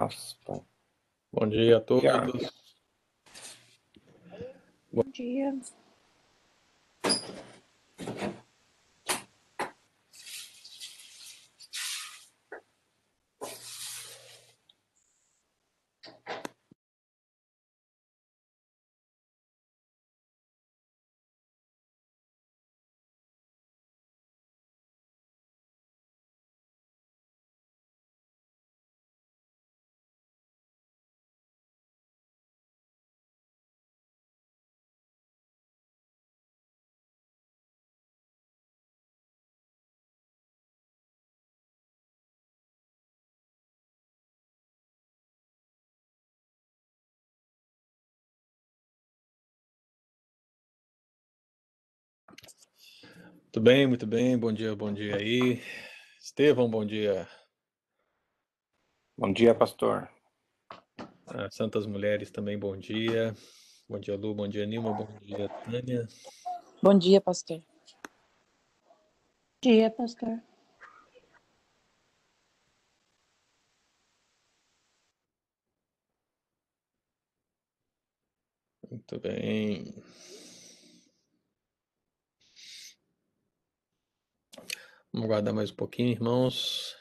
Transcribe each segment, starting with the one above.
Aspa. Bom dia a todos. Bom dia. Muito bem, muito bem. Bom dia, bom dia aí. Estevão, bom dia. Bom dia, pastor. Ah, Santas Mulheres também, bom dia. Bom dia, Lu, bom dia, Nilma, bom dia, Tânia. Bom dia, pastor. Bom dia, pastor. Muito bem. Vamos aguardar mais um pouquinho, irmãos.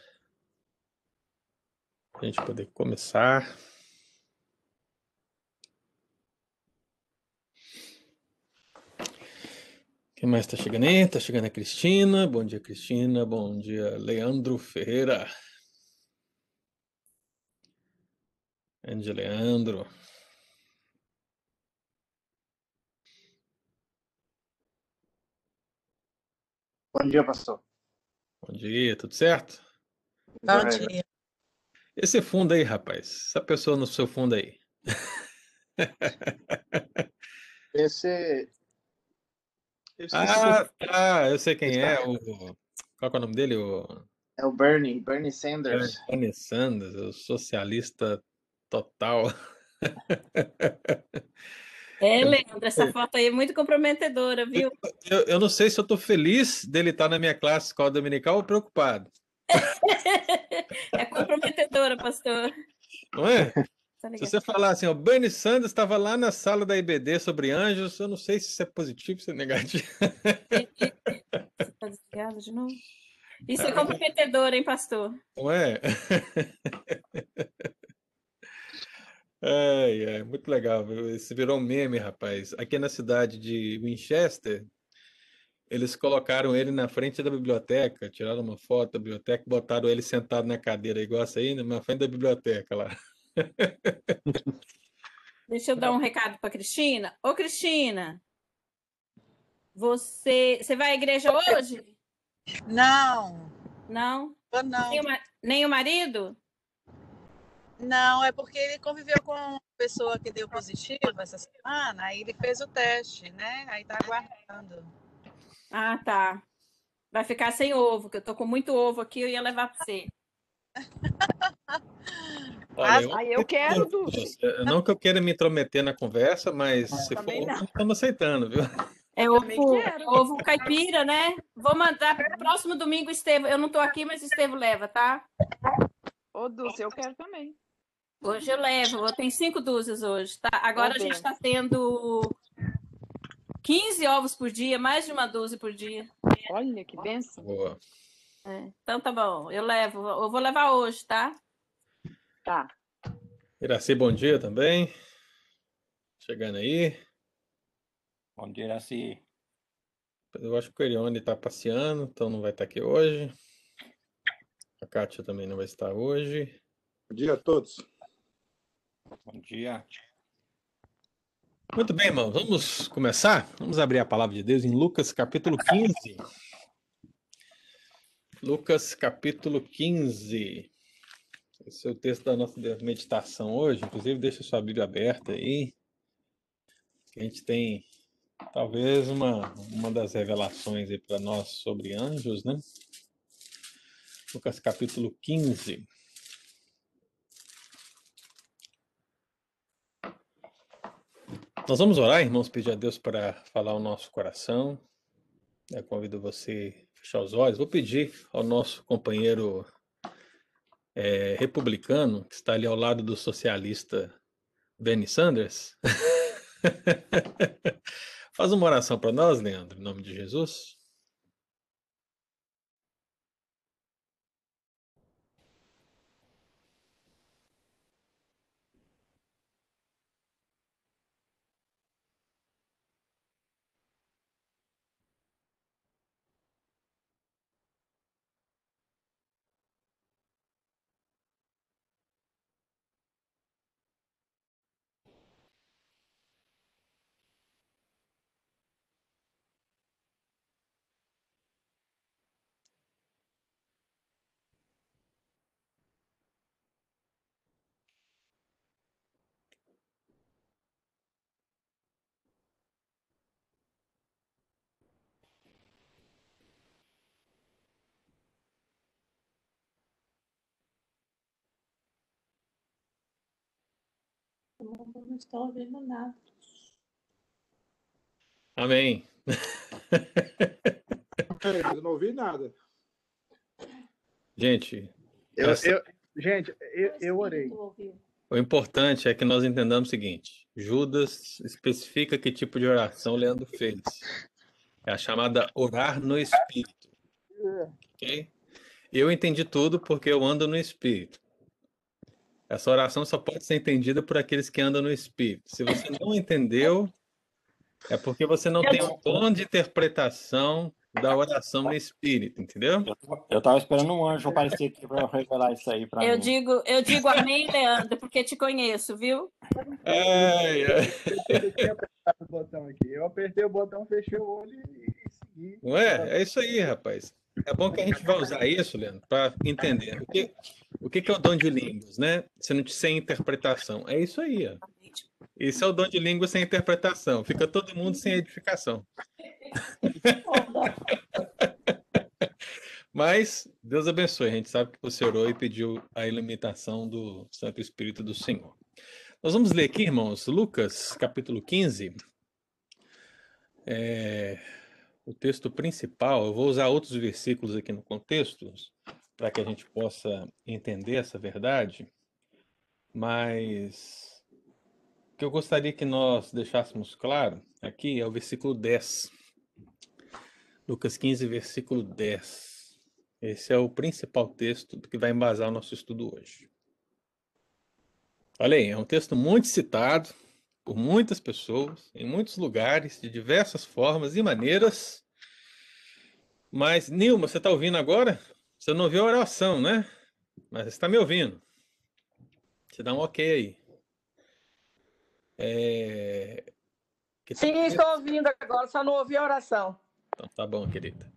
Para a gente poder começar. Quem mais está chegando aí? Está chegando a Cristina. Bom dia, Cristina. Bom dia, Leandro Ferreira. Grande Leandro. Bom dia, pastor. Bom dia, tudo certo? Bom Joia. dia. Esse fundo aí, rapaz. Essa pessoa no seu fundo aí. Esse. Esqueci Ah, tá. Eu sei quem é. O... Qual é o nome dele? O É o Bernie, Bernie Sanders. Bernie Sanders, o socialista total. É, Leandro, essa foto aí é muito comprometedora, viu? Eu, eu não sei se eu tô feliz dele estar na minha classe escola dominical ou preocupado, É comprometedora, pastor. não é? Tá Se você falar assim, ó, Bernie Sanders estava lá na sala da IBD sobre anjos, eu não sei se isso é positivo ou se é negativo. Você tá desligado de novo? Isso é comprometedor, hein, pastor? Não é? Ai, ai, muito legal. viu? Esse virou um meme, rapaz. Aqui na cidade de Winchester, eles colocaram ele na frente da biblioteca, tiraram uma foto da biblioteca, botaram ele sentado na cadeira, igual essa aí, na frente da biblioteca lá. Deixa eu dar um recado para Cristina. Ô, Cristina, você, você vai à igreja hoje? Não, Não? não. Nem o, ma- nem o marido? Não, é porque ele conviveu com uma pessoa que deu positivo essa semana, aí ele fez o teste, né? Aí tá aguardando. Ah, tá. Vai ficar sem ovo, que eu tô com muito ovo aqui, eu ia levar para você. Olha, eu, Ah, eu quero, Dulce. eu- não que eu queira me intrometer na conversa, mas se for, não. estamos aceitando, viu? É ovo, ovo caipira, né? Vou mandar próximo domingo, Estevam. Eu não tô aqui, mas Estevam leva, tá? Ô, Dulce, eu quero também. Hoje eu levo, eu tenho cinco dúzias hoje, tá? Agora a Ô, gente está tendo 15 ovos por dia, mais de uma dúzia por dia. Olha que benção. Boa. É, Então tá bom, eu levo. Eu vou levar hoje, tá? Tá. Iraci, bom dia também. Chegando aí. Bom dia, Iraci. Eu acho que o Erione está passeando, então não vai estar aqui hoje. A Kátia também não vai estar hoje. Bom dia a todos. Bom dia. Muito bem, irmãos, vamos começar? Vamos abrir a palavra de Deus em Lucas capítulo 15. Lucas capítulo 15. Esse é o texto da nossa meditação hoje. Inclusive, deixa sua Bíblia aberta aí. A gente tem talvez uma, uma das revelações aí para nós sobre anjos, né? Lucas capítulo 15. Nós vamos orar, irmãos, pedir a Deus para falar o nosso coração. Eu convido você a fechar os olhos. Vou pedir ao nosso companheiro é, republicano, que está ali ao lado do socialista Bernie Sanders. Faz uma oração para nós, Leandro, em nome de Jesus. Não estou ouvindo nada. Amém. É, eu não ouvi nada. Gente, Eu, Essa- eu- gente, eu, eu orei. o importante é que nós entendamos o seguinte: Judas especifica que tipo de oração Leandro fez. É a chamada orar no Espírito. Ok? Eu entendi tudo porque eu ando no Espírito. Essa oração só pode ser entendida por aqueles que andam no Espírito. Se você não entendeu, é porque você não tem o dom de interpretação da oração no Espírito, entendeu? Eu, tava- eu tava esperando um anjo aparecer aqui para revelar isso aí para Eu mim. digo, eu digo amém, Leandro, porque te conheço, viu? Ai, ai. Eu tinha apertado o botão aqui. Eu apertei o botão, fechei o olho e, segui. Não é? É isso aí, rapaz. É bom que a gente vai usar isso, Leandro, para entender. O que, o que é o dom de línguas, né? Se não sem interpretação. É isso aí, ó. Isso é o dom de língua sem interpretação. Fica todo mundo sem edificação. Mas Deus abençoe. A gente sabe que você orou e pediu a ilimitação do Santo Espírito do Senhor. Nós vamos ler aqui, irmãos, Lucas, capítulo 15. É, o texto principal, eu vou usar outros versículos aqui no contexto, para que a gente possa entender essa verdade, mas o que eu gostaria que nós deixássemos claro aqui é o versículo 10. Lucas 15, versículo 10. Esse é o principal texto que vai embasar o nosso estudo hoje. Olha aí, é um texto muito citado por muitas pessoas, em muitos lugares, de diversas formas e maneiras. Mas, Nilma, você está ouvindo agora? Você não ouviu a oração, né? Mas você está me ouvindo. Você dá um ok aí. É... que Sim, talvez- estou ouvindo agora, só não ouvi a oração. Então, tá bom, querida.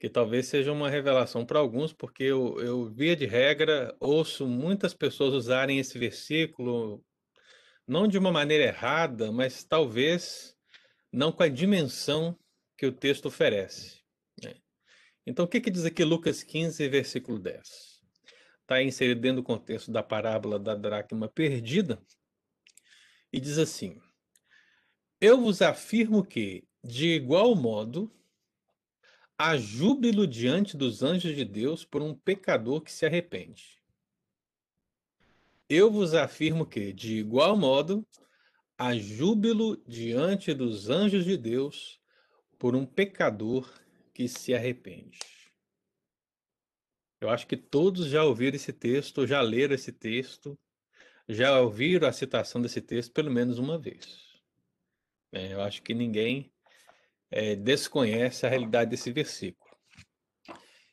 Que talvez seja uma revelação para alguns, porque eu, eu, via de regra, ouço muitas pessoas usarem esse versículo, não de uma maneira errada, mas talvez não com a dimensão que o texto oferece. né? Então, o que, que diz aqui Lucas 15, versículo 10? Está inserido dentro do contexto da parábola da dracma perdida, e diz assim: Eu vos afirmo que, de igual modo, há júbilo diante dos anjos de Deus por um pecador que se arrepende. Eu vos afirmo que, de igual modo, há júbilo diante dos anjos de Deus por um pecador que se arrepende. Eu acho que todos já ouviram esse texto, já leram esse texto, já ouviram a citação desse texto pelo menos uma vez. É, eu acho que ninguém é, desconhece a realidade desse versículo.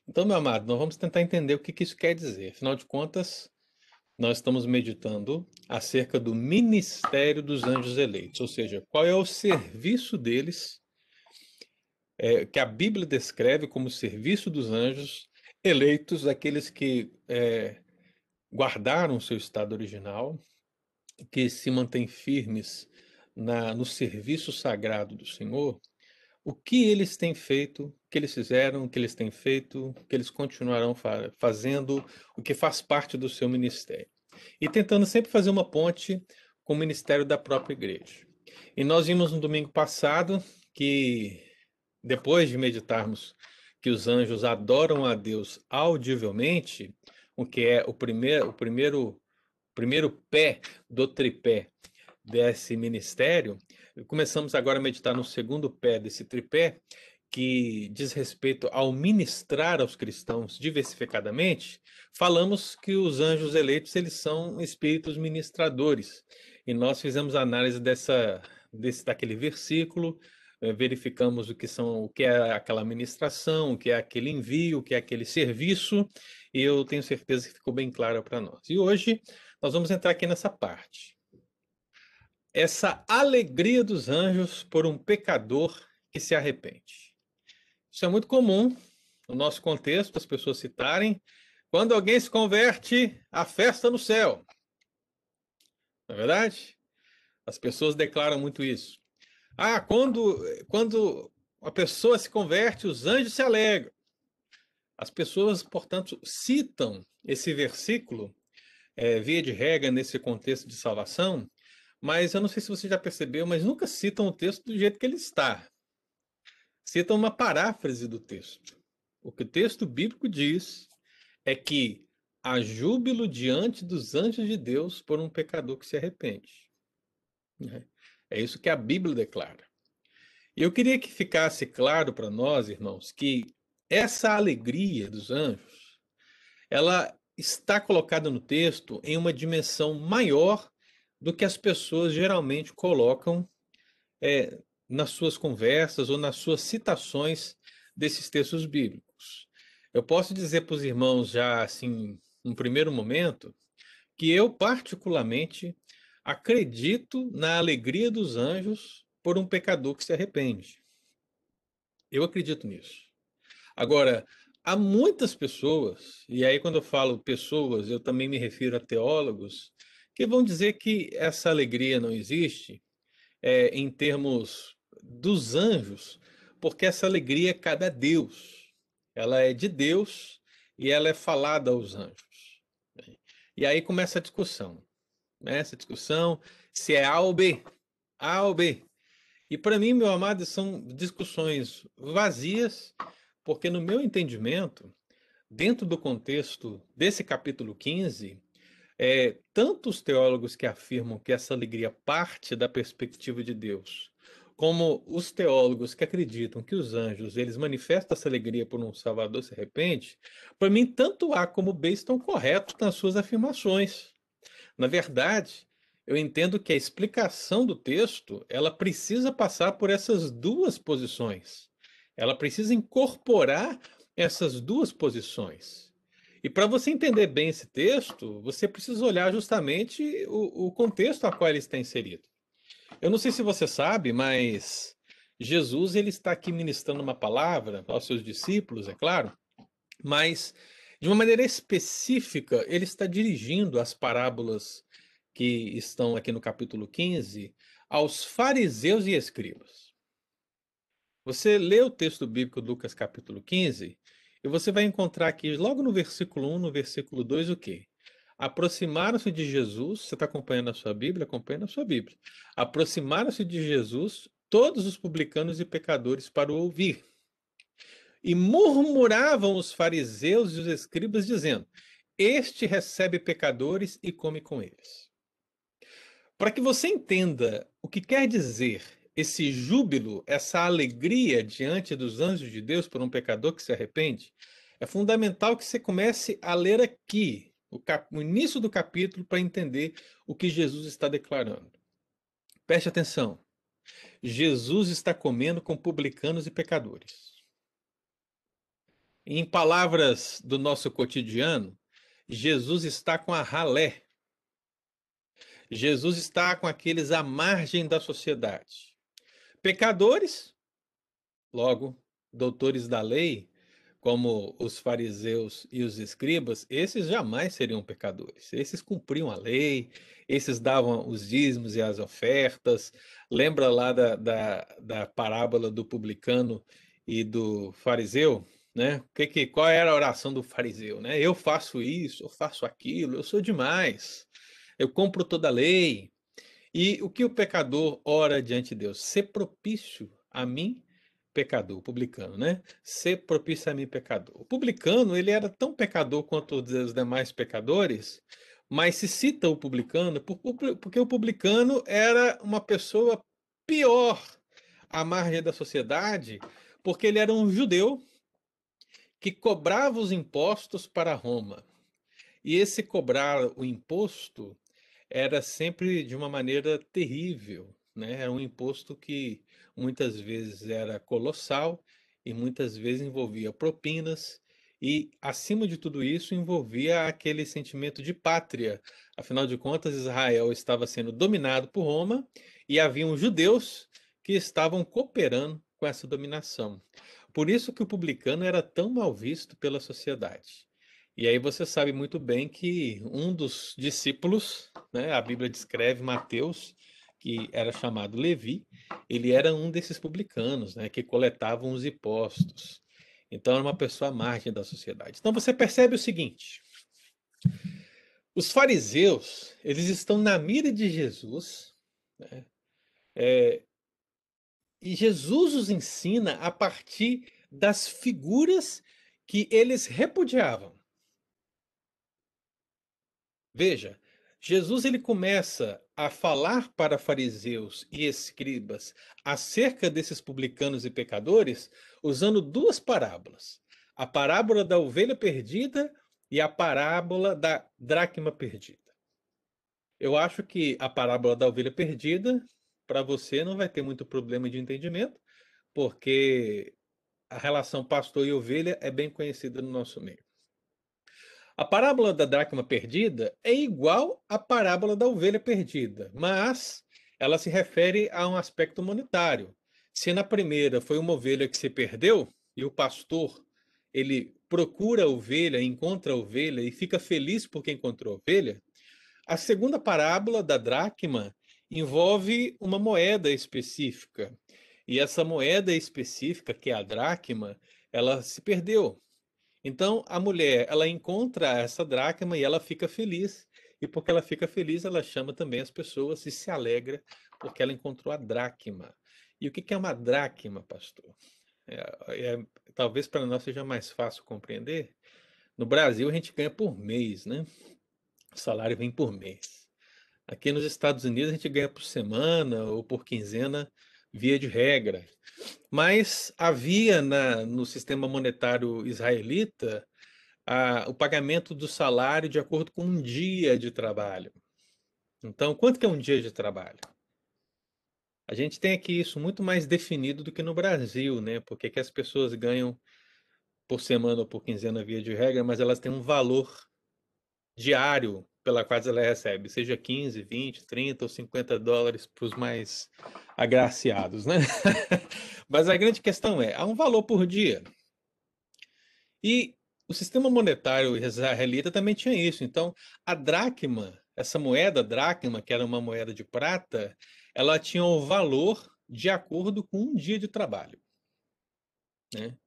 Então, meu amado, nós vamos tentar entender o que, que isso quer dizer. Afinal de contas, nós estamos meditando acerca do ministério dos anjos eleitos, ou seja, qual é o serviço deles, é, que a Bíblia descreve como serviço dos anjos eleitos, aqueles que é, guardaram seu estado original, que se mantêm firmes na, no serviço sagrado do Senhor, o que eles têm feito, o que eles fizeram, o que eles têm feito, o que eles continuarão fa fazendo, o que faz parte do seu ministério. E tentando sempre fazer uma ponte com o ministério da própria igreja. E nós vimos no domingo passado que, depois de meditarmos que os anjos adoram a Deus audivelmente, o que é o primeiro, o primeiro, primeiro pé do tripé desse ministério, começamos agora a meditar no segundo pé desse tripé, que diz respeito ao ministrar aos cristãos diversificadamente, falamos que os anjos eleitos eles são espíritos ministradores. E nós fizemos análise dessa desse daquele versículo, eh, verificamos o que são o que é aquela ministração, o que é aquele envio, o que é aquele serviço, e eu tenho certeza que ficou bem claro para nós. E hoje nós vamos entrar aqui nessa parte. Essa alegria dos anjos por um pecador que se arrepende. Isso é muito comum no nosso contexto, as pessoas citarem quando alguém se converte, a festa no céu. Não é verdade? As pessoas declaram muito isso. Ah, quando, quando a pessoa se converte, os anjos se alegram. As pessoas, portanto, citam esse versículo, é, via de regra, nesse contexto de salvação, mas eu não sei se você já percebeu, mas nunca citam o texto do jeito que ele está. Citam uma paráfrase do texto. O que o texto bíblico diz é que há júbilo diante dos anjos de Deus por um pecador que se arrepende. Né? É isso que a Bíblia declara. E eu queria que ficasse claro para nós, irmãos, que essa alegria dos anjos, ela está colocada no texto em uma dimensão maior do que as pessoas geralmente colocam é, nas suas conversas ou nas suas citações desses textos bíblicos. Eu posso dizer para os irmãos já assim, num primeiro momento, que eu particularmente acredito na alegria dos anjos por um pecador que se arrepende. Eu acredito nisso. Agora, há muitas pessoas, e aí quando eu falo pessoas, eu também me refiro a teólogos, que vão dizer que essa alegria não existe é, em termos dos anjos, porque essa alegria cabe a Deus. Ela é de Deus e ela é falada aos anjos. E aí começa a discussão né, essa discussão, se é A ou B. A ou B. E para mim, meu amado, são discussões vazias, porque no meu entendimento, dentro do contexto desse capítulo 15, é, tanto os teólogos que afirmam que essa alegria parte da perspectiva de Deus, como os teólogos que acreditam que os anjos eles manifestam essa alegria por um Salvador se arrepende, para mim tanto A como B estão corretos nas suas afirmações. Na verdade, eu entendo que a explicação do texto, ela precisa passar por essas duas posições. Ela precisa incorporar essas duas posições. E para você entender bem esse texto, você precisa olhar justamente o, o contexto a qual ele está inserido. Eu não sei se você sabe, mas Jesus ele está aqui ministrando uma palavra aos seus discípulos, é claro, mas de uma maneira específica, ele está dirigindo as parábolas que estão aqui no capítulo 15 aos fariseus e escribas. Você lê o texto bíblico Lucas capítulo 15 e você vai encontrar aqui, logo no versículo 1, no versículo 2, o quê? Aproximaram-se de Jesus, você está acompanhando a sua Bíblia? Acompanhando a sua Bíblia. Aproximaram-se de Jesus todos os publicanos e pecadores para o ouvir. E murmuravam os fariseus e os escribas, dizendo: Este recebe pecadores e come com eles. Para que você entenda o que quer dizer esse júbilo, essa alegria diante dos anjos de Deus por um pecador que se arrepende, é fundamental que você comece a ler aqui o, cap... o início do capítulo para entender o que Jesus está declarando. Preste atenção. Jesus está comendo com publicanos e pecadores. Em palavras do nosso cotidiano, Jesus está com a ralé. Jesus está com aqueles à margem da sociedade. Pecadores, logo, doutores da lei, como os fariseus e os escribas, esses jamais seriam pecadores. Esses cumpriam a lei, esses davam os dízimos e as ofertas. Lembra lá da, da, da parábola do publicano e do fariseu? né? Que, que, qual era a oração do fariseu, né? Eu faço isso, eu faço aquilo, eu sou demais, eu compro toda a lei. E o que o pecador ora diante de Deus? Ser propício a mim pecador, publicano, né? Ser propício a mim, pecador. O publicano, ele era tão pecador quanto os demais pecadores, mas se cita o publicano porque o publicano era uma pessoa pior à margem da sociedade, porque ele era um judeu que cobrava os impostos para Roma. E esse cobrar o imposto era sempre de uma maneira terrível, né? Era um imposto que muitas vezes era colossal e muitas vezes envolvia propinas e, acima de tudo isso, envolvia aquele sentimento de pátria. Afinal de contas, Israel estava sendo dominado por Roma e haviam judeus que estavam cooperando com essa dominação. Por isso que o publicano era tão mal visto pela sociedade. E aí você sabe muito bem que um dos discípulos, né, a Bíblia descreve Mateus, que era chamado Levi, ele era um desses publicanos, né, que coletavam os impostos. Então era uma pessoa à margem da sociedade. Então você percebe o seguinte: os fariseus eles estão na mira de Jesus, né, é, e Jesus os ensina a partir das figuras que eles repudiavam. Veja, Jesus ele começa a falar para fariseus e escribas acerca desses publicanos e pecadores usando duas parábolas: a parábola da ovelha perdida e a parábola da dracma perdida. Eu acho que a parábola da ovelha perdida para você não vai ter muito problema de entendimento, porque a relação pastor e ovelha é bem conhecida no nosso meio. A parábola da dracma perdida é igual à parábola da ovelha perdida, mas ela se refere a um aspecto monetário. Se na primeira foi uma ovelha que se perdeu e o pastor ele procura a ovelha, encontra a ovelha e fica feliz porque encontrou a ovelha, a segunda parábola da dracma envolve uma moeda específica. E essa moeda específica, que é a dracma, ela se perdeu. Então a mulher, ela encontra essa dracma e ela fica feliz. E porque ela fica feliz, ela chama também as pessoas e se alegra porque ela encontrou a dracma. E o que é uma dracma, pastor? É, é, talvez para nós seja mais fácil compreender. No Brasil, a gente ganha por mês, né? O salário vem por mês. Aqui nos Estados Unidos a gente ganha por semana ou por quinzena, via de regra. Mas havia na, no sistema monetário israelita a, o pagamento do salário de acordo com um dia de trabalho. Então, quanto que é um dia de trabalho? A gente tem aqui isso muito mais definido do que no Brasil, né? Porque que as pessoas ganham por semana ou por quinzena via de regra, mas elas têm um valor diário pela qual ela recebe, seja 15, 20, 30 ou 50 dólares para os mais agraciados, né? Mas a grande questão é, há um valor por dia. E o sistema monetário israelita também tinha isso. Então, a dracma, essa moeda dracma, que era uma moeda de prata, ela tinha o valor de acordo com um dia de trabalho. Né?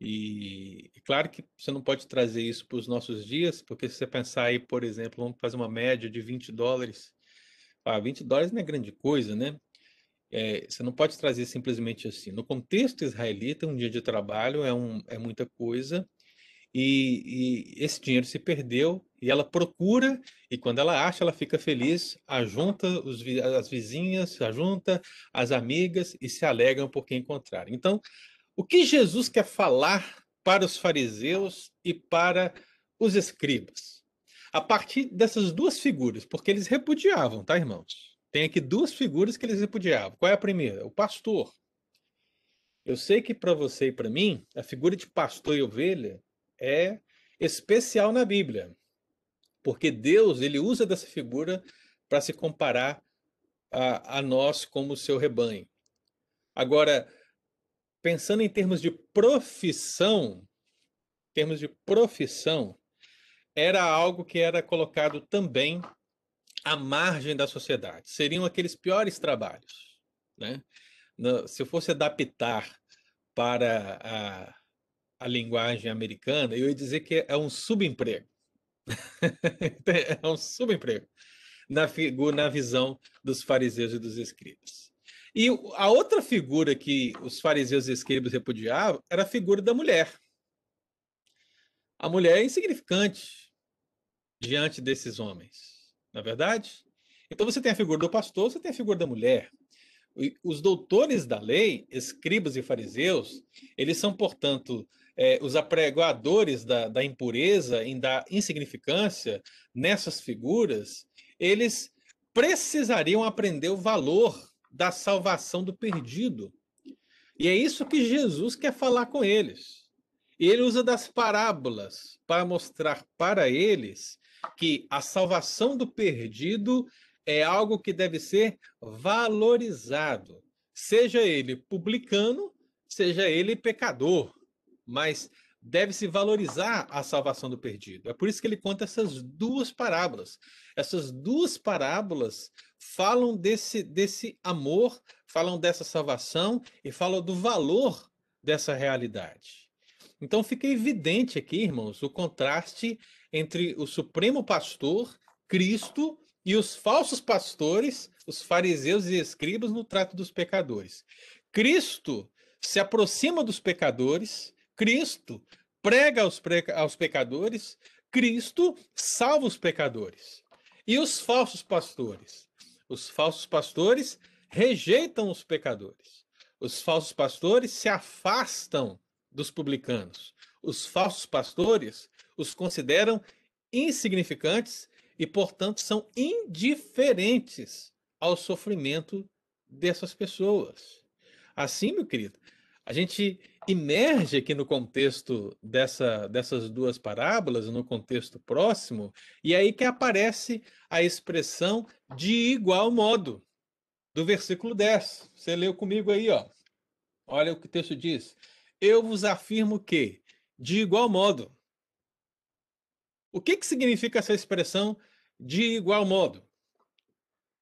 E claro que você não pode trazer isso para os nossos dias, porque se você pensar aí, por exemplo, vamos fazer uma média de 20 dólares, ah, 20 dólares não é grande coisa, né? É, você não pode trazer simplesmente assim. No contexto israelita, um dia de trabalho é, um, é muita coisa, e, e, esse dinheiro se perdeu, e ela procura, e quando ela acha, ela fica feliz, ajunta os, as vizinhas, ajunta as amigas e se alegram porque encontraram. Então, o que Jesus quer falar para os fariseus e para os escribas? A partir dessas duas figuras, porque eles repudiavam, tá, irmãos? Tem aqui duas figuras que eles repudiavam. Qual é a primeira? O pastor. Eu sei que para você e para mim, a figura de pastor e ovelha é especial na Bíblia, porque Deus ele usa dessa figura para se comparar a, a nós como seu rebanho. Agora, pensando em termos de profissão, termos de profissão, era algo que era colocado também à margem da sociedade. Seriam aqueles piores trabalhos, né? Se eu fosse adaptar para a, a linguagem americana, eu ia dizer que é um subemprego. é um subemprego na, na visão dos fariseus e dos escribas. E a outra figura que os fariseus e escribas repudiavam era a figura da mulher. A mulher é insignificante diante desses homens, na é verdade? Então você tem a figura do pastor, você tem a figura da mulher. Os doutores da lei, escribas e fariseus, eles são, portanto, é, os apregoadores da, da impureza e da insignificância nessas figuras, eles precisariam aprender o valor da salvação do perdido. E é isso que Jesus quer falar com eles. Ele usa das parábolas para mostrar para eles que a salvação do perdido é algo que deve ser valorizado, seja ele publicano, seja ele pecador, mas deve-se valorizar a salvação do perdido. É por isso que ele conta essas duas parábolas. Essas duas parábolas falam desse, desse amor, falam dessa salvação e falam do valor dessa realidade. Então fica evidente aqui, irmãos, o contraste entre o supremo pastor, Cristo, e os falsos pastores, os fariseus e escribas, no trato dos pecadores. Cristo se aproxima dos pecadores, Cristo prega aos, aos pecadores, Cristo salva os pecadores. E os falsos pastores? Os falsos pastores rejeitam os pecadores. Os falsos pastores se afastam dos publicanos. Os falsos pastores os consideram insignificantes e, portanto, são indiferentes ao sofrimento dessas pessoas. Assim, meu querido, a gente emerge aqui no contexto dessa, dessas duas parábolas, no contexto próximo, e aí que aparece a expressão de igual modo, do versículo 10. Você leu comigo aí, ó. Olha o que o texto diz. Eu vos afirmo que, de igual modo. O que, que significa essa expressão de igual modo?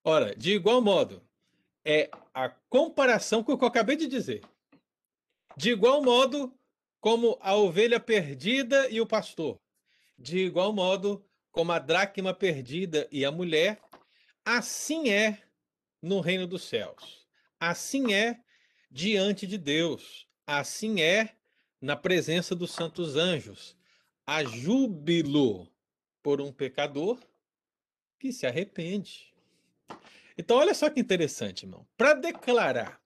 Ora, de igual modo é a comparação com o que eu acabei de dizer. De igual modo como a ovelha perdida e o pastor. De igual modo como a dracma perdida e a mulher, assim é no reino dos céus. Assim é diante de Deus. Assim é na presença dos santos anjos. Há júbilo por um pecador que se arrepende. Então, olha só que interessante, irmão. Para declarar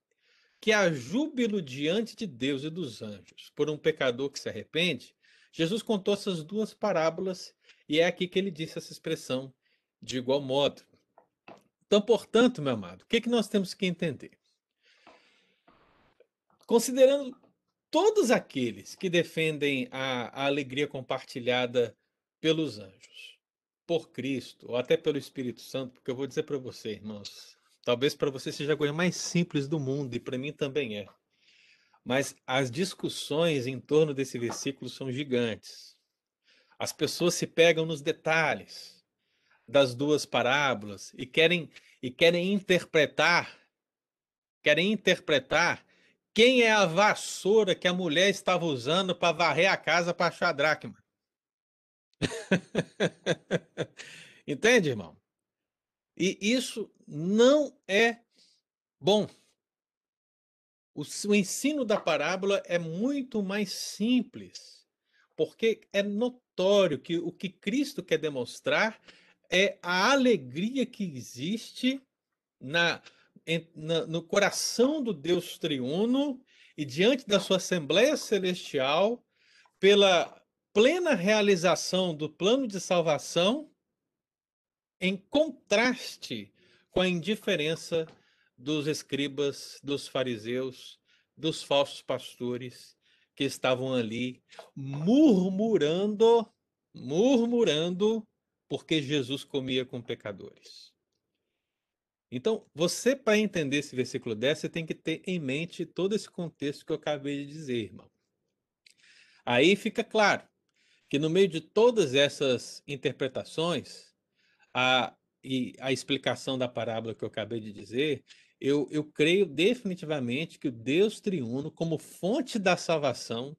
que há júbilo diante de Deus e dos anjos por um pecador que se arrepende, Jesus contou essas duas parábolas e é aqui que ele disse essa expressão de igual modo. Então, portanto, meu amado, o que, é que nós temos que entender? Considerando todos aqueles que defendem a, a alegria compartilhada pelos anjos, por Cristo, ou até pelo Espírito Santo, porque eu vou dizer para você, irmãos, Talvez para você seja a coisa mais simples do mundo, e para mim também é. Mas as discussões em torno desse versículo são gigantes. As pessoas se pegam nos detalhes das duas parábolas e querem e querem interpretar querem interpretar quem é a vassoura que a mulher estava usando para varrer a casa para achar dracma. Entende, irmão? E isso não é bom. O, o ensino da parábola é muito mais simples, porque é notório que o que Cristo quer demonstrar é a alegria que existe na, na, no coração do Deus triuno e diante da sua Assembleia Celestial, pela plena realização do plano de salvação em contraste com a indiferença dos escribas, dos fariseus, dos falsos pastores que estavam ali murmurando, murmurando, porque Jesus comia com pecadores. Então, você, para entender esse versículo 10, você tem que ter em mente todo esse contexto que eu acabei de dizer, irmão. Aí fica claro que no meio de todas essas interpretações, a, e a explicação da parábola que eu acabei de dizer, eu, eu creio definitivamente que o Deus triuno, como fonte da salvação,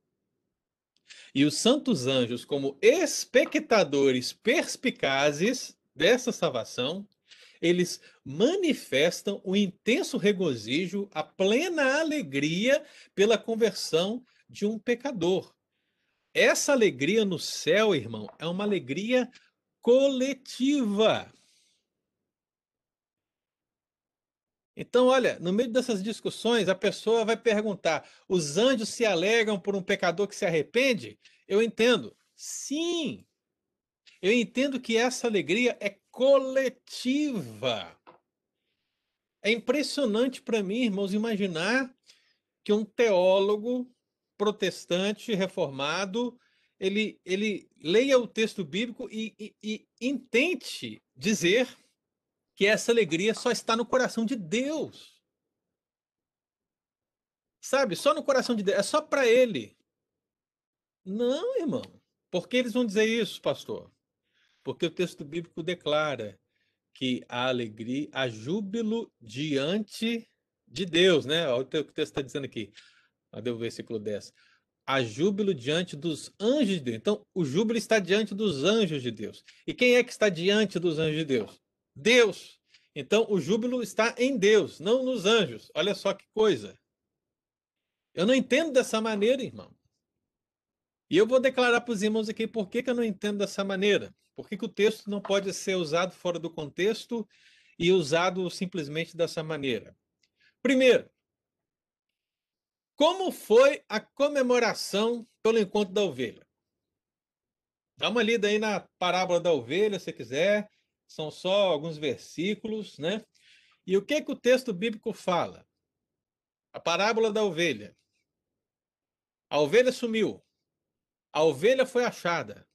e os santos anjos, como espectadores perspicazes dessa salvação, eles manifestam o intenso regozijo, a plena alegria pela conversão de um pecador. Essa alegria no céu, irmão, é uma alegria coletiva. Então, olha, no meio dessas discussões, a pessoa vai perguntar: os anjos se alegram por um pecador que se arrepende? Eu entendo. Sim. Eu entendo que essa alegria é coletiva. É impressionante para mim, irmãos, imaginar que um teólogo protestante reformado ele, ele leia o texto bíblico e, e, e intente dizer que essa alegria só está no coração de Deus. Sabe? Só no coração de Deus. É só para ele. Não, irmão. Por que eles vão dizer isso, pastor? Porque o texto bíblico declara que a alegria, a júbilo diante de Deus, né? Olha o que o texto está dizendo aqui. Cadê o versículo 10? A júbilo diante dos anjos de Deus. Então, o júbilo está diante dos anjos de Deus. E quem é que está diante dos anjos de Deus? Deus. Então, o júbilo está em Deus, não nos anjos. Olha só que coisa. Eu não entendo dessa maneira, irmão. E eu vou declarar para os irmãos aqui por que, que eu não entendo dessa maneira. Por que, que o texto não pode ser usado fora do contexto e usado simplesmente dessa maneira? Primeiro, como foi a comemoração pelo encontro da ovelha? Dá uma lida aí na parábola da ovelha, se quiser são só alguns versículos, né? E o que que o texto bíblico fala? A parábola da ovelha. A ovelha sumiu. A ovelha foi achada.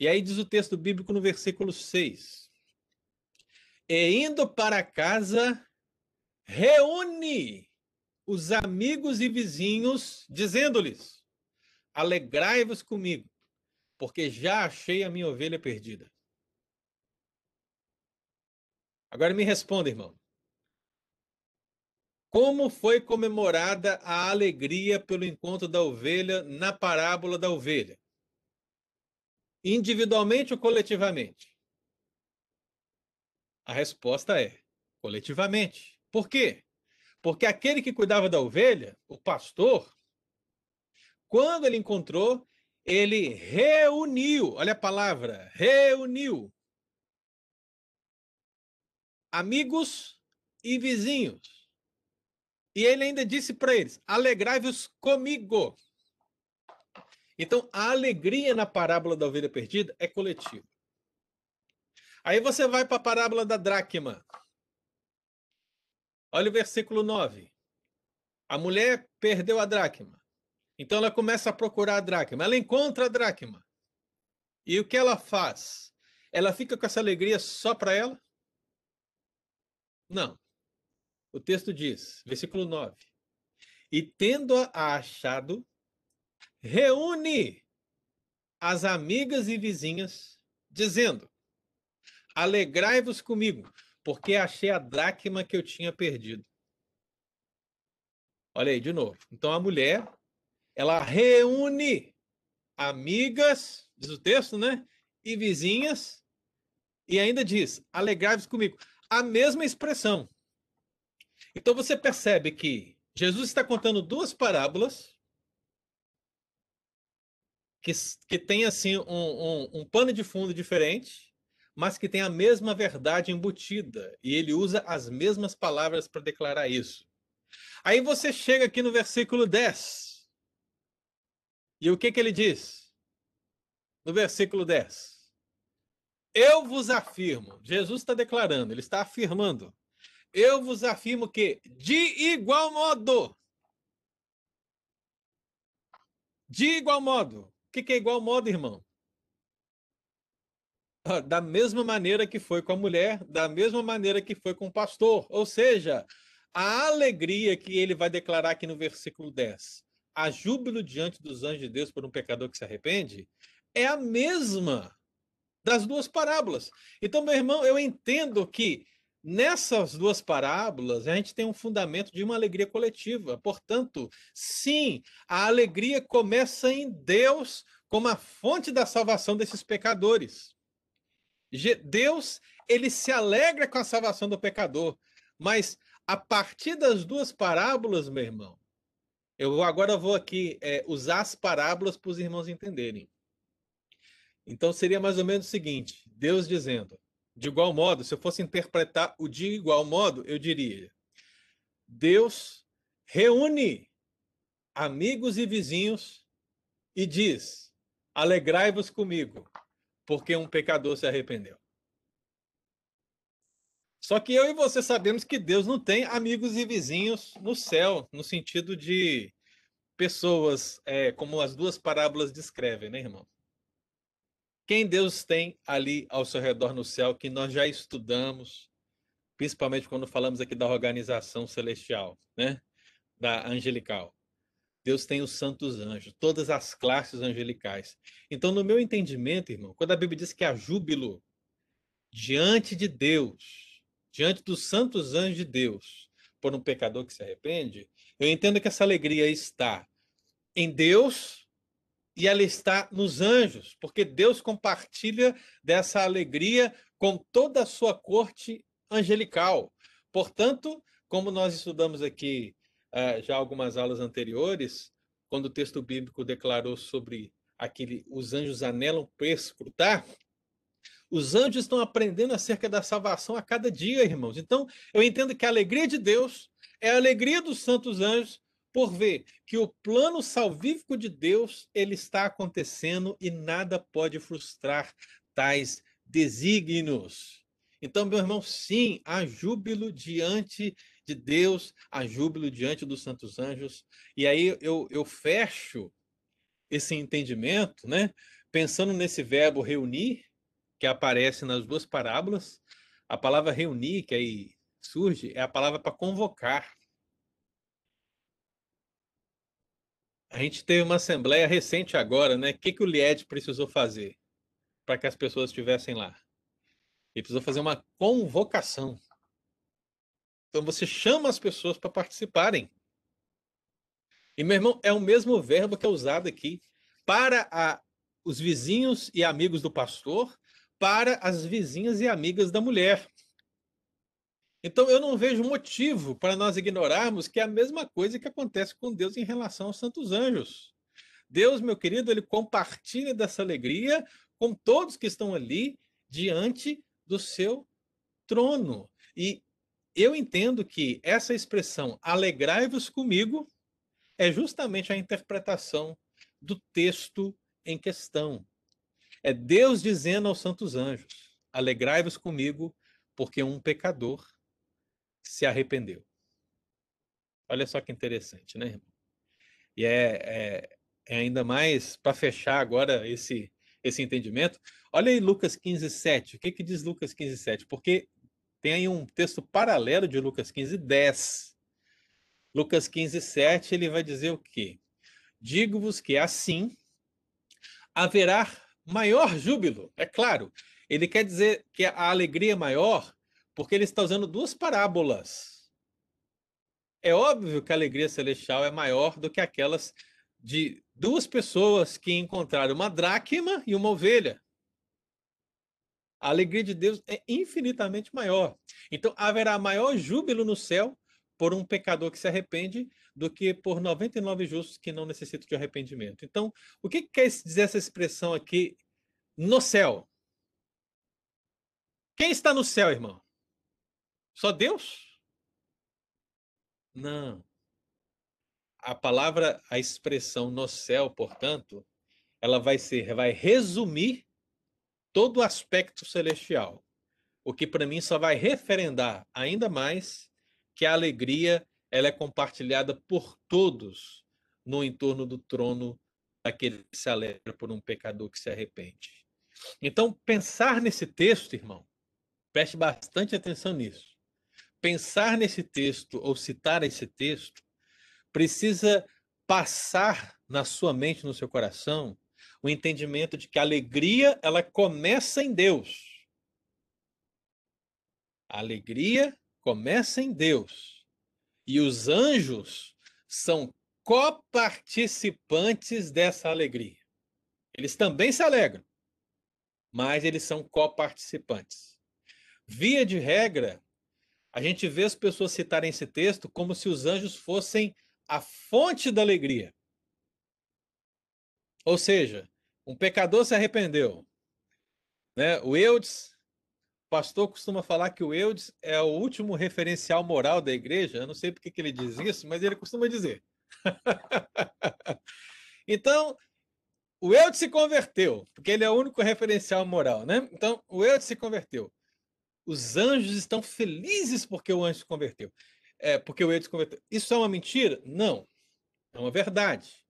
E aí diz o texto bíblico no versículo 6. E indo para casa, reúne os amigos e vizinhos, dizendo-lhes: Alegrai-vos comigo, porque já achei a minha ovelha perdida. Agora me responda, irmão. Como foi comemorada a alegria pelo encontro da ovelha na parábola da ovelha? Individualmente ou coletivamente? A resposta é coletivamente. Por quê? Porque aquele que cuidava da ovelha, o pastor, quando ele encontrou, ele reuniu, olha a palavra, reuniu amigos e vizinhos. E ele ainda disse para eles: alegrai-vos comigo. Então, a alegria na parábola da ovelha perdida é coletiva. Aí você vai para a parábola da dracma. Olha o versículo 9. A mulher perdeu a dracma. Então ela começa a procurar a dracma. Ela encontra a dracma. E o que ela faz? Ela fica com essa alegria só para ela? Não. O texto diz, versículo 9: E tendo-a achado, reúne as amigas e vizinhas, dizendo: Alegrai-vos comigo, porque achei a dracma que eu tinha perdido. Olha aí, de novo. Então a mulher, ela reúne amigas, diz o texto, né? E vizinhas, e ainda diz: Alegrai-vos comigo a mesma expressão. Então você percebe que Jesus está contando duas parábolas que, que tem assim um, um, um pano de fundo diferente, mas que tem a mesma verdade embutida. E ele usa as mesmas palavras para declarar isso. Aí você chega aqui no versículo 10. E o que, que ele diz? No versículo 10. Eu vos afirmo, Jesus está declarando, ele está afirmando. Eu vos afirmo que, de igual modo, de igual modo, o que, que é igual modo, irmão? Da mesma maneira que foi com a mulher, da mesma maneira que foi com o pastor. Ou seja, a alegria que ele vai declarar aqui no versículo 10, a júbilo diante dos anjos de Deus por um pecador que se arrepende, é a mesma das duas parábolas. Então, meu irmão, eu entendo que nessas duas parábolas a gente tem um fundamento de uma alegria coletiva. Portanto, sim, a alegria começa em Deus como a fonte da salvação desses pecadores. Deus ele se alegra com a salvação do pecador. Mas a partir das duas parábolas, meu irmão, eu agora vou aqui é, usar as parábolas para os irmãos entenderem. Então seria mais ou menos o seguinte: Deus dizendo, de igual modo, se eu fosse interpretar o de igual modo, eu diria: Deus reúne amigos e vizinhos e diz: Alegrai-vos comigo, porque um pecador se arrependeu. Só que eu e você sabemos que Deus não tem amigos e vizinhos no céu, no sentido de pessoas, é, como as duas parábolas descrevem, né, irmão? Quem Deus tem ali ao seu redor no céu, que nós já estudamos, principalmente quando falamos aqui da organização celestial, né? Da angelical. Deus tem os santos anjos, todas as classes angelicais. Então, no meu entendimento, irmão, quando a Bíblia diz que há júbilo diante de Deus, diante dos santos anjos de Deus, por um pecador que se arrepende, eu entendo que essa alegria está em Deus e ela está nos anjos, porque Deus compartilha dessa alegria com toda a sua corte angelical. Portanto, como nós estudamos aqui uh, já algumas aulas anteriores, quando o texto bíblico declarou sobre aquele os anjos anelam para escutar, os anjos estão aprendendo acerca da salvação a cada dia, irmãos. Então, eu entendo que a alegria de Deus é a alegria dos santos anjos por ver que o plano salvífico de Deus ele está acontecendo e nada pode frustrar tais desígnios. Então, meu irmão, sim, há júbilo diante de Deus, há júbilo diante dos santos anjos. E aí eu, eu fecho esse entendimento, né? Pensando nesse verbo reunir, que aparece nas duas parábolas. A palavra reunir, que aí surge, é a palavra para convocar. A gente teve uma assembleia recente agora, né? O que, que o Lied precisou fazer para que as pessoas estivessem lá? Ele precisou fazer uma convocação. Então você chama as pessoas para participarem. E, meu irmão, é o mesmo verbo que é usado aqui para a, os vizinhos e amigos do pastor, para as vizinhas e amigas da mulher. Então eu não vejo motivo para nós ignorarmos que é a mesma coisa que acontece com Deus em relação aos santos anjos. Deus, meu querido, ele compartilha dessa alegria com todos que estão ali diante do seu trono. E eu entendo que essa expressão alegrai-vos comigo é justamente a interpretação do texto em questão. É Deus dizendo aos santos anjos: alegrai-vos comigo, porque um pecador se arrependeu. Olha só que interessante, né, irmão? E é, é, é ainda mais para fechar agora esse, esse entendimento. Olha aí Lucas 15, 7. O que, que diz Lucas 15, 7? Porque tem aí um texto paralelo de Lucas 15, 10. Lucas 15, 7, ele vai dizer o quê? Digo-vos que assim haverá maior júbilo. É claro, ele quer dizer que a alegria maior porque ele está usando duas parábolas. É óbvio que a alegria celestial é maior do que aquelas de duas pessoas que encontraram uma dracma e uma ovelha. A alegria de Deus é infinitamente maior. Então haverá maior júbilo no céu por um pecador que se arrepende do que por 99 justos que não necessitam de arrependimento. Então, o que quer dizer essa expressão aqui no céu? Quem está no céu, irmão? Só Deus? Não. A palavra, a expressão no céu, portanto, ela vai ser, vai resumir todo o aspecto celestial. O que para mim só vai referendar ainda mais que a alegria ela é compartilhada por todos no entorno do trono daquele que se alegra por um pecador que se arrepende. Então, pensar nesse texto, irmão, preste bastante atenção nisso pensar nesse texto ou citar esse texto precisa passar na sua mente, no seu coração, o entendimento de que a alegria ela começa em Deus. A alegria começa em Deus. E os anjos são coparticipantes dessa alegria. Eles também se alegram, mas eles são coparticipantes. via de regra, a gente vê as pessoas citarem esse texto como se os anjos fossem a fonte da alegria. Ou seja, um pecador se arrependeu. Né? O Eudes, o pastor costuma falar que o Eudes é o último referencial moral da igreja. Eu não sei porque que ele diz isso, mas ele costuma dizer. então, o Eudes se converteu, porque ele é o único referencial moral, né? Então, o Eudes se converteu. Os anjos estão felizes porque o anjo se converteu. É, porque o Eudes se converteu. Isso é uma mentira? Não. É uma verdade.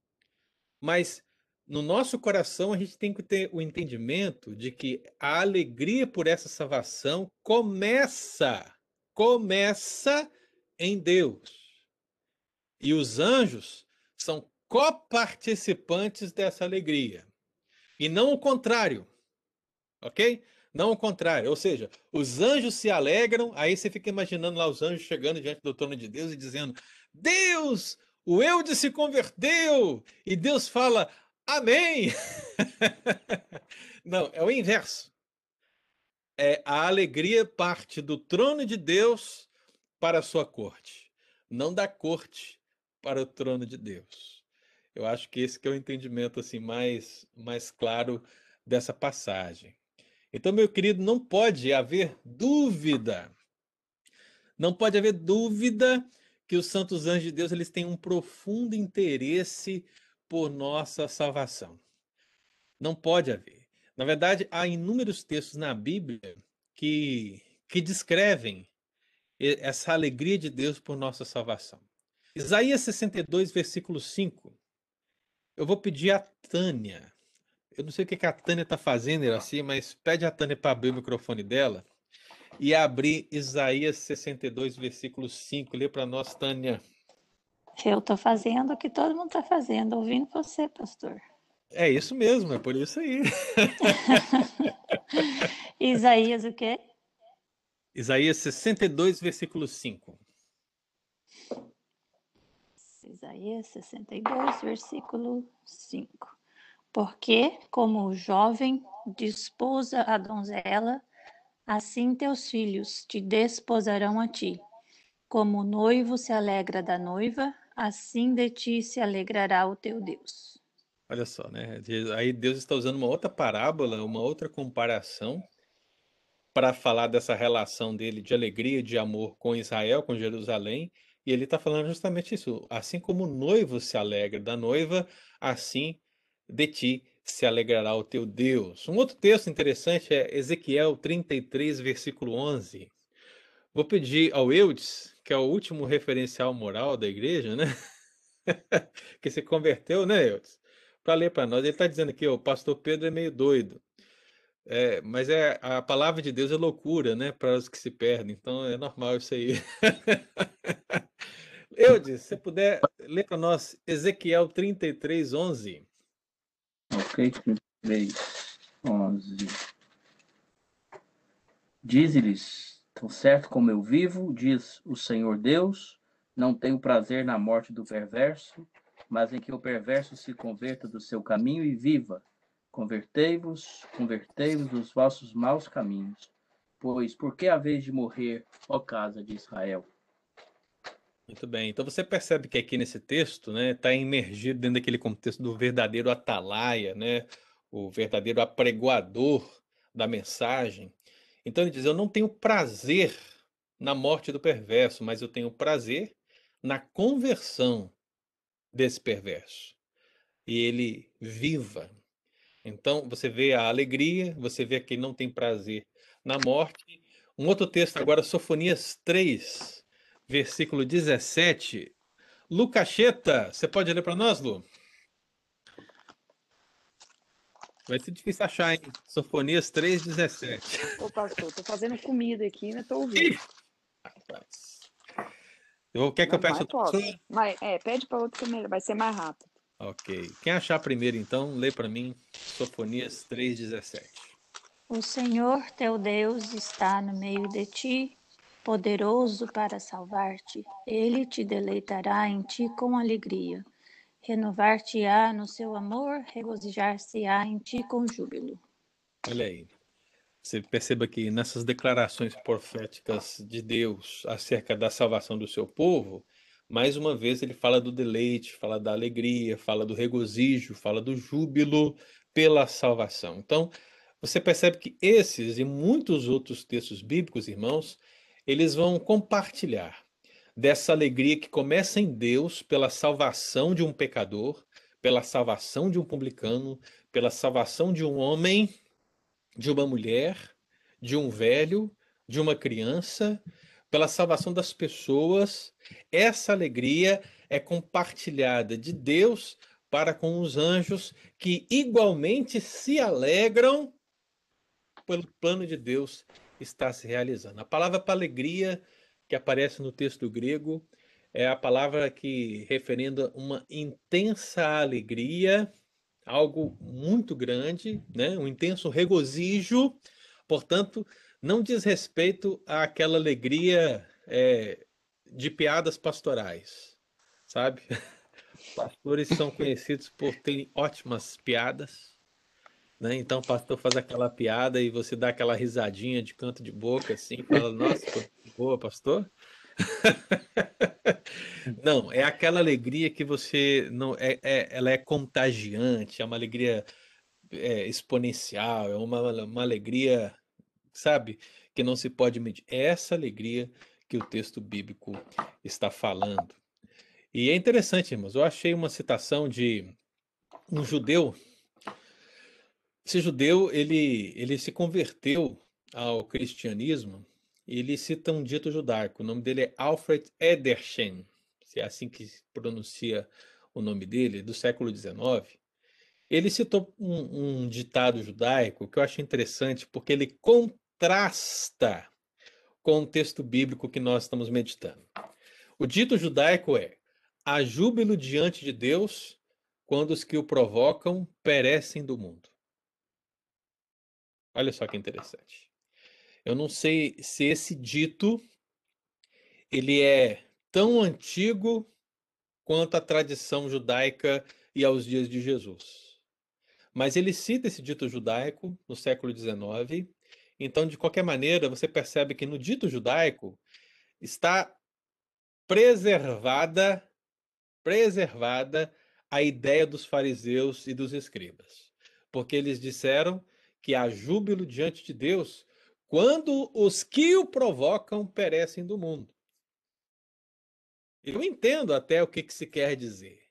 Mas no nosso coração a gente tem que ter o entendimento de que a alegria por essa salvação começa, começa em Deus. E os anjos são coparticipantes dessa alegria. E não o contrário. OK? Não o contrário. Ou seja, os anjos se alegram, aí você fica imaginando lá os anjos chegando diante do trono de Deus e dizendo: Deus, o Eude se converteu. E Deus fala: Amém! Não, é o inverso. É a alegria parte do trono de Deus para a sua corte, não da corte para o trono de Deus. Eu acho que esse que é o entendimento assim mais mais claro dessa passagem. Então, meu querido, não pode haver dúvida. Não pode haver dúvida que os santos anjos de Deus eles têm um profundo interesse por nossa salvação. Não pode haver. Na verdade, há inúmeros textos na Bíblia que, que descrevem essa alegria de Deus por nossa salvação. Isaías 62, versículo 5. Eu vou pedir a Tânia. Eu não sei o que a Tânia está fazendo, assim, mas pede a Tânia para abrir o microfone dela e abrir Isaías 62, versículo 5. Lê para nós, Tânia. Eu estou fazendo o que todo mundo está fazendo, ouvindo você, pastor. É isso mesmo, é por isso aí. Isaías o quê? Isaías 62, versículo 5. Isaías 62, versículo 5. Porque, como o jovem desposa a donzela, assim teus filhos te desposarão a ti. Como o noivo se alegra da noiva, assim de ti se alegrará o teu Deus. Olha só, né? Aí Deus está usando uma outra parábola, uma outra comparação para falar dessa relação dele de alegria, de amor com Israel, com Jerusalém, e ele está falando justamente isso. Assim como o noivo se alegra da noiva, assim de ti se alegrará o teu Deus. Um outro texto interessante é Ezequiel 33, versículo 11. Vou pedir ao Eudes, que é o último referencial moral da igreja, né? que se converteu, né, Eudes? Para ler para nós. Ele está dizendo aqui, o pastor Pedro é meio doido. É, mas é a palavra de Deus é loucura, né? Para os que se perdem. Então é normal isso aí. Eudes, se puder ler para nós Ezequiel 33, 11. Ok, 33, 11. Diz-lhes Tão certo como eu vivo, diz o Senhor Deus, não tenho prazer na morte do perverso, mas em que o perverso se converta do seu caminho e viva. Convertei-vos, convertei-vos dos vossos maus caminhos. Pois por que a vez de morrer, ó casa de Israel? Muito bem. Então você percebe que aqui nesse texto, né, está imergido dentro daquele contexto do verdadeiro atalaia, né, o verdadeiro apregoador da mensagem. Então ele diz: Eu não tenho prazer na morte do perverso, mas eu tenho prazer na conversão desse perverso. E ele viva. Então você vê a alegria, você vê que não tem prazer na morte. Um outro texto agora, Sofonias 3, versículo 17. Lucacheta, você pode ler para nós, Lu? Vai ser difícil achar, hein? Sofonias 3,17. Ô, pastor, tô fazendo comida aqui, mas tô ouvindo. Rapaz. Eu, quer que eu peça outro? Mas, é, pede para outro que melhor, vai ser mais rápido. Ok. Quem achar primeiro, então, lê para mim Sofonias 3,17. O Senhor teu Deus está no meio de ti, poderoso para salvar-te. Ele te deleitará em ti com alegria Renovar-te-á no seu amor, regozijar-se-á em ti com júbilo. Olha aí. Você perceba que nessas declarações proféticas de Deus acerca da salvação do seu povo, mais uma vez ele fala do deleite, fala da alegria, fala do regozijo, fala do júbilo pela salvação. Então, você percebe que esses e muitos outros textos bíblicos, irmãos, eles vão compartilhar dessa alegria que começa em Deus pela salvação de um pecador, pela salvação de um publicano, pela salvação de um homem, de uma mulher, de um velho, de uma criança, pela salvação das pessoas. Essa alegria é compartilhada de Deus para com os anjos que igualmente se alegram pelo plano de Deus está se realizando. A palavra para alegria que aparece no texto grego é a palavra que referindo uma intensa alegria, algo muito grande, né? um intenso regozijo, portanto, não diz respeito àquela alegria é, de piadas pastorais, sabe? Pastores são conhecidos por terem ótimas piadas, né? Então o pastor faz aquela piada e você dá aquela risadinha de canto de boca assim, fala, nossa, boa, pastor. não, é aquela alegria que você não é, é ela é contagiante, é uma alegria é, exponencial, é uma, uma alegria, sabe, que não se pode medir. É essa alegria que o texto bíblico está falando. E é interessante, irmãos, eu achei uma citação de um judeu esse judeu, ele, ele se converteu ao cristianismo ele cita um dito judaico. O nome dele é Alfred Edersheim, se é assim que se pronuncia o nome dele, do século XIX. Ele citou um, um ditado judaico que eu acho interessante porque ele contrasta com o texto bíblico que nós estamos meditando. O dito judaico é: há júbilo diante de Deus quando os que o provocam perecem do mundo. Olha só que interessante. Eu não sei se esse dito ele é tão antigo quanto a tradição judaica e aos dias de Jesus. Mas ele cita esse dito judaico no século XIX. Então, de qualquer maneira, você percebe que no dito judaico está preservada preservada a ideia dos fariseus e dos escribas. Porque eles disseram que há júbilo diante de Deus quando os que o provocam perecem do mundo. Eu entendo até o que, que se quer dizer,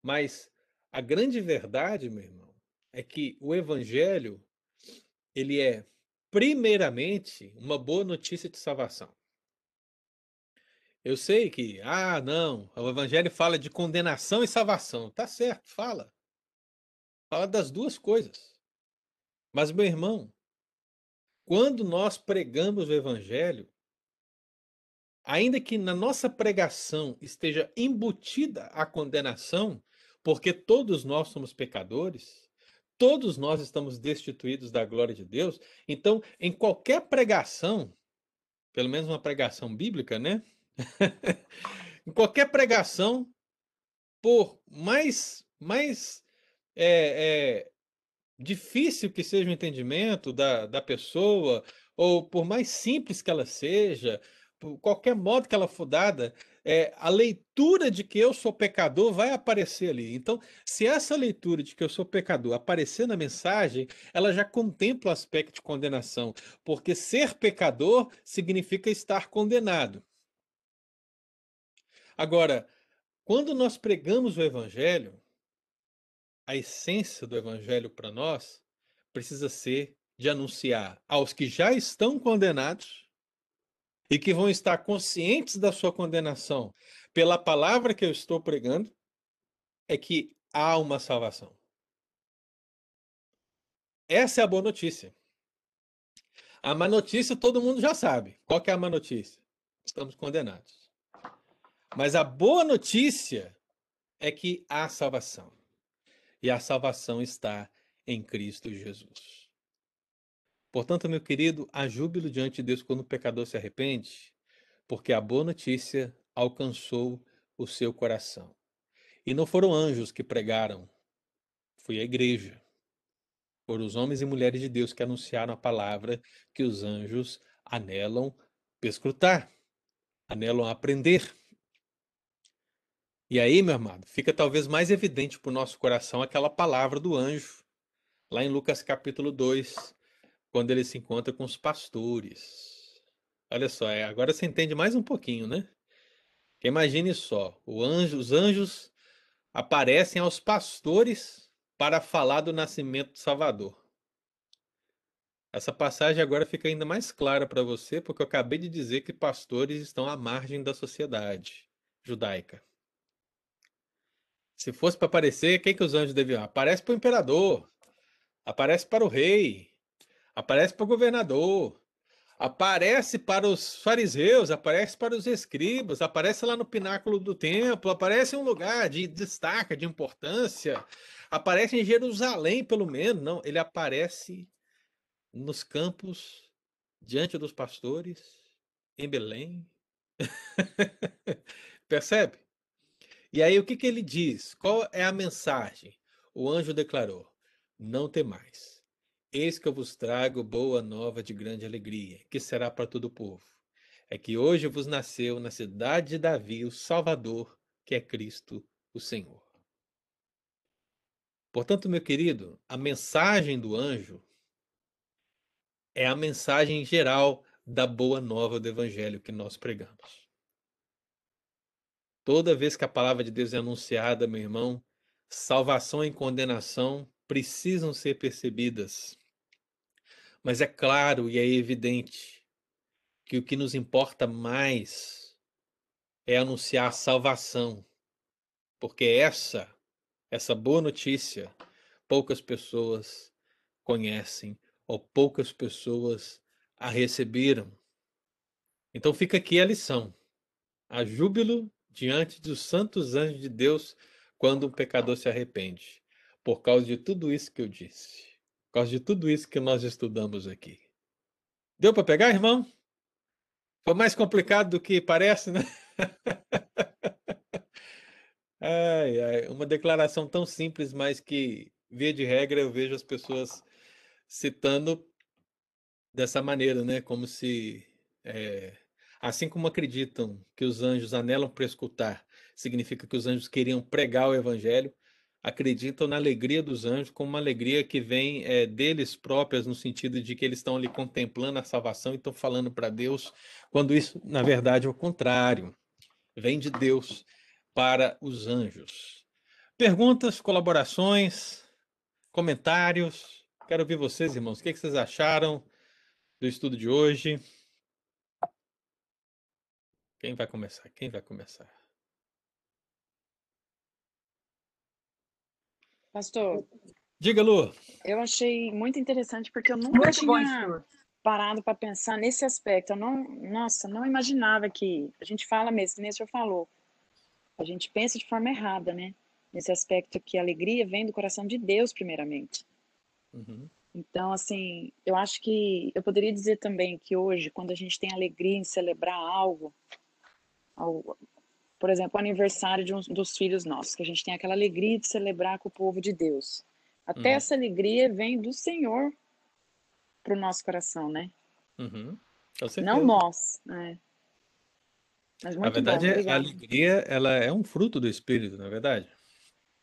mas a grande verdade, meu irmão, é que o evangelho ele é primeiramente uma boa notícia de salvação. Eu sei que, ah, não, o evangelho fala de condenação e salvação. Tá certo, fala. Fala das duas coisas. Mas, meu irmão, quando nós pregamos o Evangelho, ainda que na nossa pregação esteja embutida a condenação, porque todos nós somos pecadores, todos nós estamos destituídos da glória de Deus, então, em qualquer pregação, pelo menos uma pregação bíblica, né? em qualquer pregação, por mais, mais é, é, difícil que seja o entendimento da, da pessoa, ou por mais simples que ela seja, por qualquer modo que ela for dada, é, a leitura de que eu sou pecador vai aparecer ali. Então, se essa leitura de que eu sou pecador aparecer na mensagem, ela já contempla o aspecto de condenação, porque ser pecador significa estar condenado. Agora, quando nós pregamos o evangelho, a essência do evangelho para nós precisa ser de anunciar aos que já estão condenados e que vão estar conscientes da sua condenação pela palavra que eu estou pregando, é que há uma salvação. Essa é a boa notícia. A má notícia todo mundo já sabe. Qual é a má notícia? Estamos condenados. Mas a boa notícia é que há salvação e a salvação está em Cristo Jesus. Portanto, meu querido, há júbilo diante de Deus quando o pecador se arrepende, porque a boa notícia alcançou o seu coração. E não foram anjos que pregaram, foi a igreja. Foram os homens e mulheres de Deus que anunciaram a palavra que os anjos anelam perscrutar, anelam aprender. E aí, meu amado, fica talvez mais evidente para o nosso coração aquela palavra do anjo, lá em Lucas capítulo 2, quando ele se encontra com os pastores. Olha só, é, agora você entende mais um pouquinho, né? Imagine só, anjo, os anjos aparecem aos pastores para falar do nascimento do Salvador. Essa passagem agora fica ainda mais clara para você, porque eu acabei de dizer que pastores estão à margem da sociedade judaica. Se fosse para aparecer, quem que os anjos deviam? Aparece para o imperador, aparece para o rei, aparece para o governador, aparece para os fariseus, aparece para os escribas, aparece lá no pináculo do templo, aparece em um lugar de destaque, de importância, aparece em Jerusalém, pelo menos. Não, ele aparece nos campos, diante dos pastores, em Belém. Percebe? E aí o que, que ele diz? Qual é a mensagem? O anjo declarou: Não temais Eis que eu vos trago boa nova de grande alegria, que será para todo o povo. É que hoje vos nasceu na cidade de Davi o Salvador, que é Cristo, o Senhor. Portanto, meu querido, a mensagem do anjo é a mensagem geral da boa nova do evangelho que nós pregamos. Toda vez que a palavra de Deus é anunciada, meu irmão, salvação e condenação precisam ser percebidas mas é claro e é evidente que o que nos importa mais é anunciar a salvação, porque essa, essa boa notícia, poucas pessoas conhecem ou poucas pessoas a receberam. Então fica aqui a lição. Há júbilo diante dos santos anjos de Deus quando um pecador se arrepende, por causa de tudo isso que eu disse causa de tudo isso que nós estudamos aqui. Deu para pegar, irmão? Foi mais complicado do que parece, né? ai, ai, uma declaração tão simples, mas que, via de regra, eu vejo as pessoas citando dessa maneira, né? Como se, é, assim como acreditam que os anjos anelam para escutar, significa que os anjos queriam pregar o evangelho, acreditam na alegria dos anjos como uma alegria que vem é, deles próprias, no sentido de que eles estão ali contemplando a salvação e estão falando para Deus, quando isso, na verdade, é o contrário. Vem de Deus para os anjos. Perguntas, colaborações, comentários. Quero ouvir vocês, irmãos. O que, é que vocês acharam do estudo de hoje? Quem vai começar? Quem vai começar? Pastor, Diga, Lu. eu achei muito interessante porque eu nunca Muito bom, tinha senhor. parado para pensar nesse aspecto. Eu não, nossa, não imaginava que a gente fala mesmo, nem o senhor falou. A gente pensa de forma errada, né? Nesse aspecto que a alegria vem do coração de Deus, primeiramente. Uhum. Então, assim, eu acho que eu poderia dizer também que hoje, quando a gente tem alegria em celebrar algo, por exemplo, o aniversário de um dos filhos nossos, que a gente tem aquela alegria de celebrar com o povo de Deus. Até Uhum. essa alegria vem do Senhor para o nosso coração, né? Uhum. Não nós, né? Mas Na muito bom, verdade, a obrigada. alegria ela é um fruto do Espírito, na é verdade.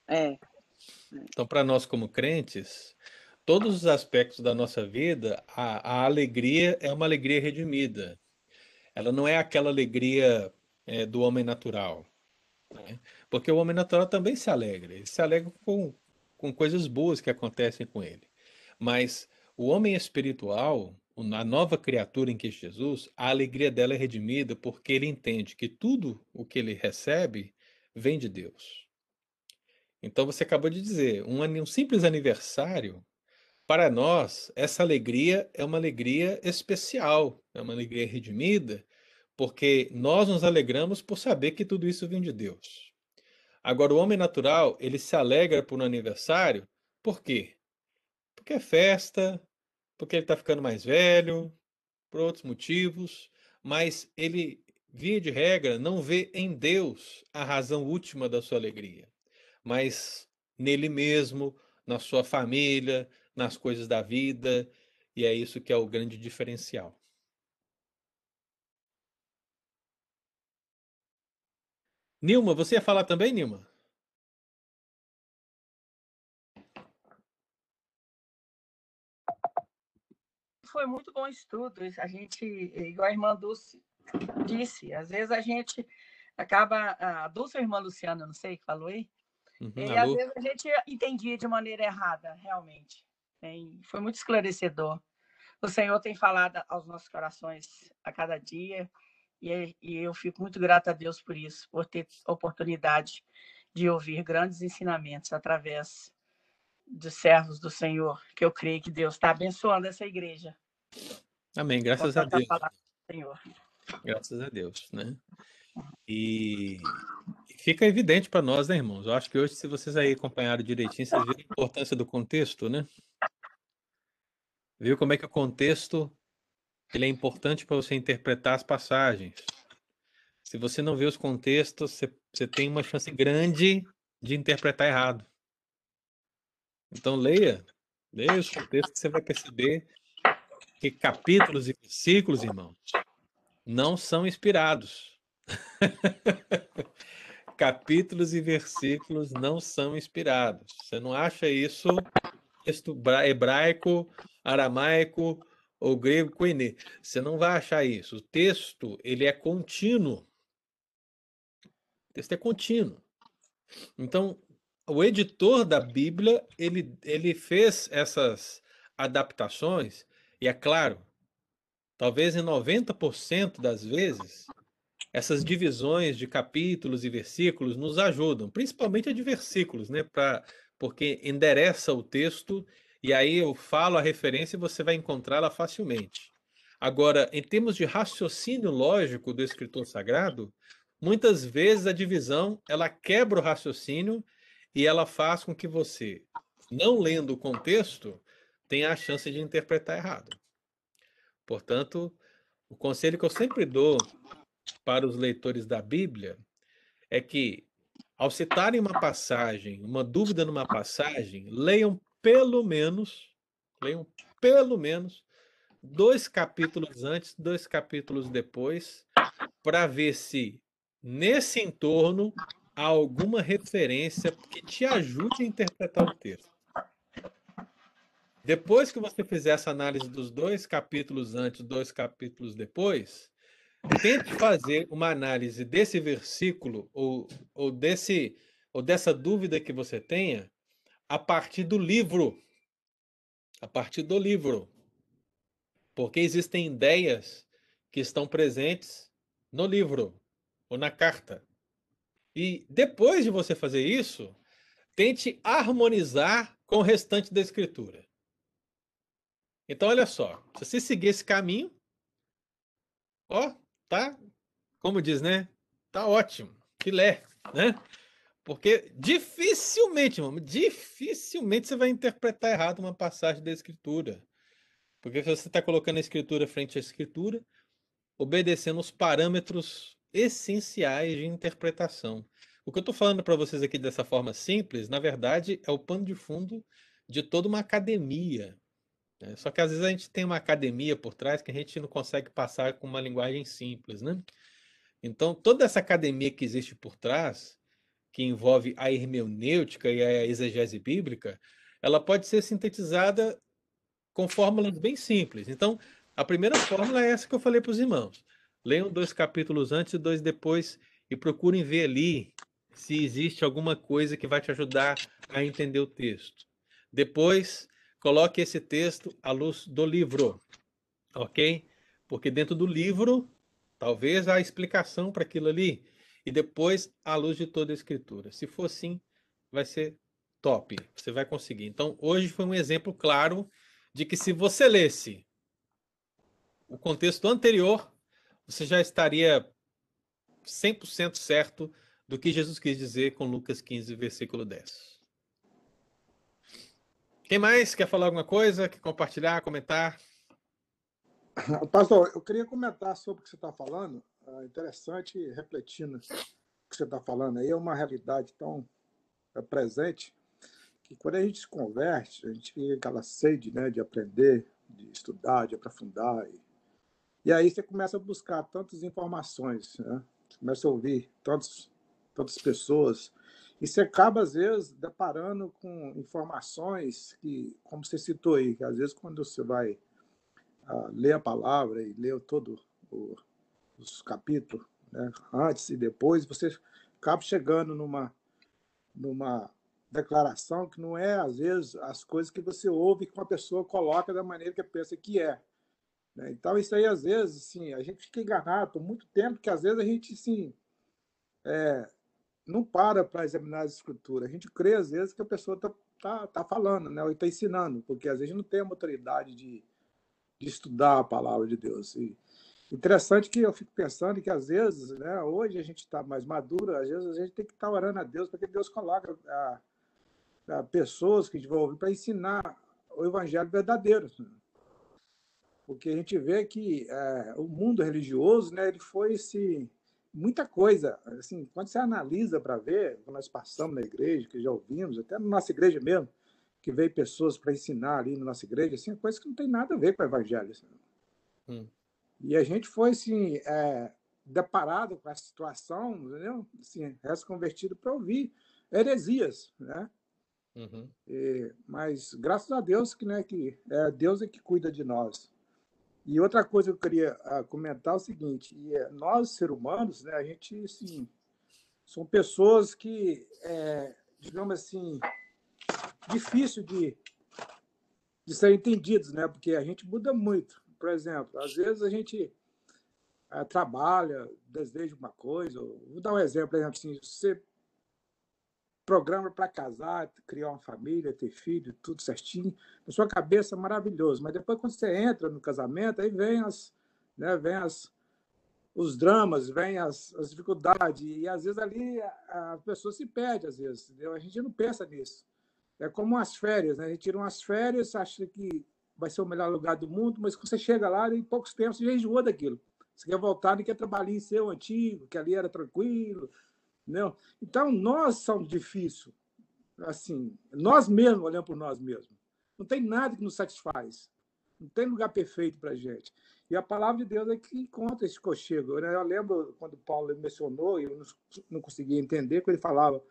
É, Então, para nós como crentes, todos os aspectos da nossa vida, a, a alegria é uma alegria redimida. Ela não é aquela alegria é, do homem natural, né? Porque o homem natural também se alegra. Ele se alegra com, com coisas boas que acontecem com ele. Mas o homem espiritual, a nova criatura em Cristo Jesus, a alegria dela é redimida porque ele entende que tudo o que ele recebe vem de Deus. Então você acabou de dizer, um, um simples aniversário, para nós, essa alegria é uma alegria especial, é uma alegria redimida, porque nós nos alegramos por saber que tudo isso vem de Deus. Agora, o homem natural, ele se alegra por um aniversário, por quê? Porque é festa, porque ele está ficando mais velho, por outros motivos, mas ele, via de regra, não vê em Deus a razão última da sua alegria, mas nele mesmo, na sua família, nas coisas da vida, e é isso que é o grande diferencial. Nilma, você ia falar também, Nilma? Foi muito bom estudo. A gente, igual a irmã Dulce disse, às vezes a gente acaba. A Dulce ou a irmã Luciana, não sei, que falou aí. Uhum, e às vezes a gente entendia de maneira errada, realmente. Foi muito esclarecedor. O Senhor tem falado aos nossos corações a cada dia e, e eu fico muito grata a Deus por isso, por ter oportunidade de ouvir grandes ensinamentos através dos servos do Senhor, que eu creio que Deus está abençoando essa igreja. Amém, graças a Deus. Senhor. Graças a Deus, né? E fica evidente para nós, né, irmãos? Eu acho que hoje, se vocês aí acompanharam direitinho, vocês viram a importância do contexto, né? Viu como é que o contexto ele é importante para você interpretar as passagens. Se você não vê os contextos, você, você tem uma chance grande de interpretar errado. Então leia, leia os contextos você vai perceber que capítulos e versículos, irmãos, não são inspirados. capítulos e versículos não são inspirados. Você não acha isso texto hebraico, aramaico ou grego koine. Você não vai achar isso. O texto, ele é contínuo. O texto é contínuo. Então, o editor da Bíblia, ele, ele fez essas adaptações, e é claro, talvez em 90% das vezes, essas divisões de capítulos e versículos nos ajudam, principalmente a de versículos, né? Pra, porque endereça o texto e aí eu falo a referência e você vai encontrá-la facilmente. Agora, em termos de raciocínio lógico do escritor sagrado, muitas vezes a divisão ela quebra o raciocínio e ela faz com que você, não lendo o contexto, tenha a chance de interpretar errado. Portanto, o conselho que eu sempre dou para os leitores da Bíblia é que, ao citarem uma passagem, uma dúvida numa passagem, leiam pelo menos, leiam pelo menos dois capítulos antes, dois capítulos depois, para ver se nesse entorno há alguma referência que te ajude a interpretar o texto. Depois que você fizer essa análise dos dois capítulos antes, dois capítulos depois, tente fazer uma análise desse versículo ou, ou desse ou dessa dúvida que você tenha a partir do livro. A partir do livro. Porque existem ideias que estão presentes no livro ou na carta. E depois de você fazer isso, tente harmonizar com o restante da escritura. Então, olha só, se você seguir esse caminho, ó, tá, como diz, né? Tá ótimo, filé, né? Porque dificilmente, irmão, dificilmente você vai interpretar errado uma passagem da Escritura. Porque você está colocando a Escritura frente à Escritura, obedecendo os parâmetros essenciais de interpretação. O que eu estou falando para vocês aqui dessa forma simples, na verdade, é o pano de fundo de toda uma academia. Né? Só que às vezes a gente tem uma academia por trás que a gente não consegue passar com uma linguagem simples, né? Então, toda essa academia que existe por trás, que envolve a hermenêutica e a exegese bíblica, ela pode ser sintetizada com fórmulas bem simples. Então, a primeira fórmula é essa que eu falei para os irmãos. Leiam dois capítulos antes e dois depois e procurem ver ali se existe alguma coisa que vai te ajudar a entender o texto. Depois, coloque esse texto à luz do livro, ok? Porque dentro do livro, talvez há explicação para aquilo ali e depois à luz de toda a escritura. Se for assim, vai ser top. Você vai conseguir. Então, hoje foi um exemplo claro de que se você lesse o contexto anterior, você já estaria 100% certo do que Jesus quis dizer com Lucas 15, versículo 10. Quem mais quer falar alguma coisa? Quer compartilhar, comentar? Pastor, eu queria comentar sobre o que você está falando. É interessante, refletindo o que você está falando aí, é uma realidade tão é, presente. que quando a gente se converte, a gente tem aquela sede né, de aprender, de estudar, de aprofundar. E, e aí você começa a buscar tantas informações, né? Você começa a ouvir tantos, tantas pessoas, e você acaba, às vezes, deparando com informações que, como você citou aí, que às vezes quando você vai uh, ler a palavra e ler todo o, os capítulos, né, antes e depois, você acaba chegando numa, numa declaração que não é, às vezes, as coisas que você ouve que uma pessoa coloca da maneira que pensa que é. Né? Então, isso aí, às vezes, assim, a gente fica enganado por muito tempo, que às vezes a gente, assim, é, não para para examinar as escrituras. A gente crê, às vezes, que a pessoa está tá, tá falando, né? ou está ensinando, porque às vezes não tem a autoridade de, de estudar a palavra de Deus. E interessante que eu fico pensando que, às vezes, né, hoje a gente está mais maduro, às vezes a gente tem que estar tá orando a Deus para que Deus coloque a, a pessoas que vão ouvir para ensinar o evangelho verdadeiro. Porque a gente vê que é, o mundo religioso, né, ele foi se muita coisa. Assim, quando você analisa para ver, quando nós passamos na igreja, que já ouvimos, até na nossa igreja mesmo, que veio pessoas para ensinar ali na nossa igreja, assim, coisa que não tem nada a ver com o evangelho. Assim. Hum. E a gente foi assim, é, deparado com essa situação, entendeu? Assim, convertido para ouvir heresias, né? Uhum. E, mas graças a Deus que, né, que é Deus é que cuida de nós. E outra coisa que eu queria uh, comentar é o seguinte: é, nós, seres humanos, né, a gente, assim, são pessoas que, é, digamos assim, difícil de, de ser entendidos, né? Porque a gente muda muito. Por exemplo, às vezes a gente uh, trabalha, deseja uma coisa. Vou dar um exemplo, por exemplo, assim, você programa para casar, criar uma família, ter filho, tudo certinho, na sua cabeça maravilhoso. Mas depois quando você entra no casamento, aí vem as, né, vem as os dramas, vem as, as dificuldades e às vezes ali a, a, pessoa se perde às vezes, entendeu? A gente não pensa nisso. É como as férias, né? A gente tira umas férias, acha que vai ser o melhor lugar do mundo, mas quando você chega lá, em poucos tempos você já daquilo. Você quer voltar e quer trabalhar em seu antigo, que ali era tranquilo, Entendeu? Então, nós somos difíceis. Assim, nós mesmos olhamos por nós mesmos. Não tem nada que nos satisfaz. Não tem lugar perfeito para a gente. E a palavra de Deus é que encontra esse cochego. Eu lembro quando Paulo mencionou, eu não conseguia entender, quando ele falava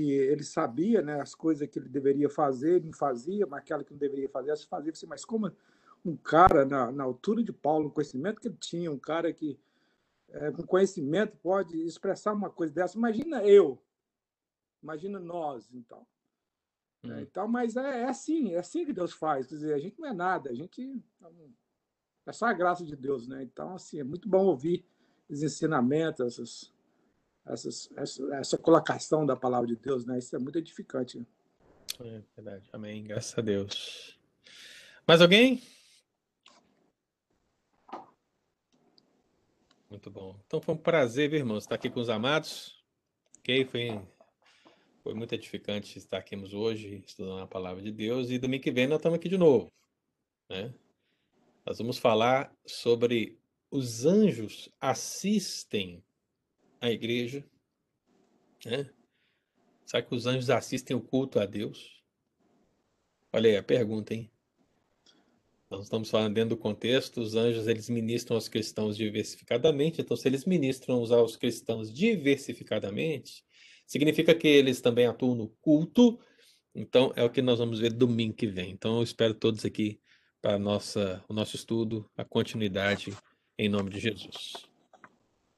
que ele sabia né, as coisas que ele deveria fazer, ele não fazia, mas aquela que não deveria fazer, as fazia. Mas como um cara, na, na altura de Paulo, o conhecimento que ele tinha, um cara que é, com conhecimento pode expressar uma coisa dessa. Imagina eu, imagina nós, então. Hum. É, então, mas é, é, assim, é assim que Deus faz. Quer dizer, a gente não é nada, a gente é só a graça de Deus, né? Então, assim, é muito bom ouvir os ensinamentos, essas, essas, essa, essa colocação da palavra de Deus, né? Isso é muito edificante. É verdade. Amém. Graças a Deus. Mais alguém? Muito bom. Então foi um prazer, viu, irmãos, estar aqui com os amados. Ok? Foi, foi muito edificante estar aqui hoje, estudando a palavra de Deus. E domingo que vem nós estamos aqui de novo. Né? Nós vamos falar sobre os anjos assistem a igreja. Né? Sabe que os anjos assistem o culto a Deus? Olha aí a pergunta, hein? Nós estamos falando dentro do contexto, os anjos eles ministram aos cristãos diversificadamente, então se eles ministram aos cristãos diversificadamente, significa que eles também atuam no culto, então é o que nós vamos ver domingo que vem. Então eu espero todos aqui para nossa, o nosso estudo, a continuidade, em nome de Jesus.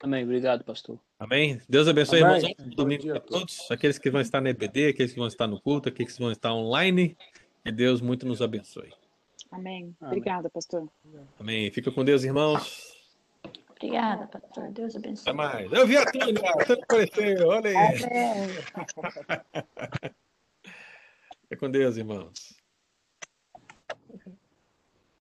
Amém. Obrigado, pastor. Amém. Deus abençoe, Amém. irmãos. Domingo para todos. Aqueles que vão estar no EBD, aqueles que vão estar no culto, aqueles que vão estar online. Que Deus muito nos abençoe. Amém. Obrigada, pastor. Amém. Fica com Deus, irmãos. Obrigada, pastor. Deus abençoe. Até mais. Eu vi a Tânia, a Tânia apareceu, olha aí. Fica com Deus, irmãos.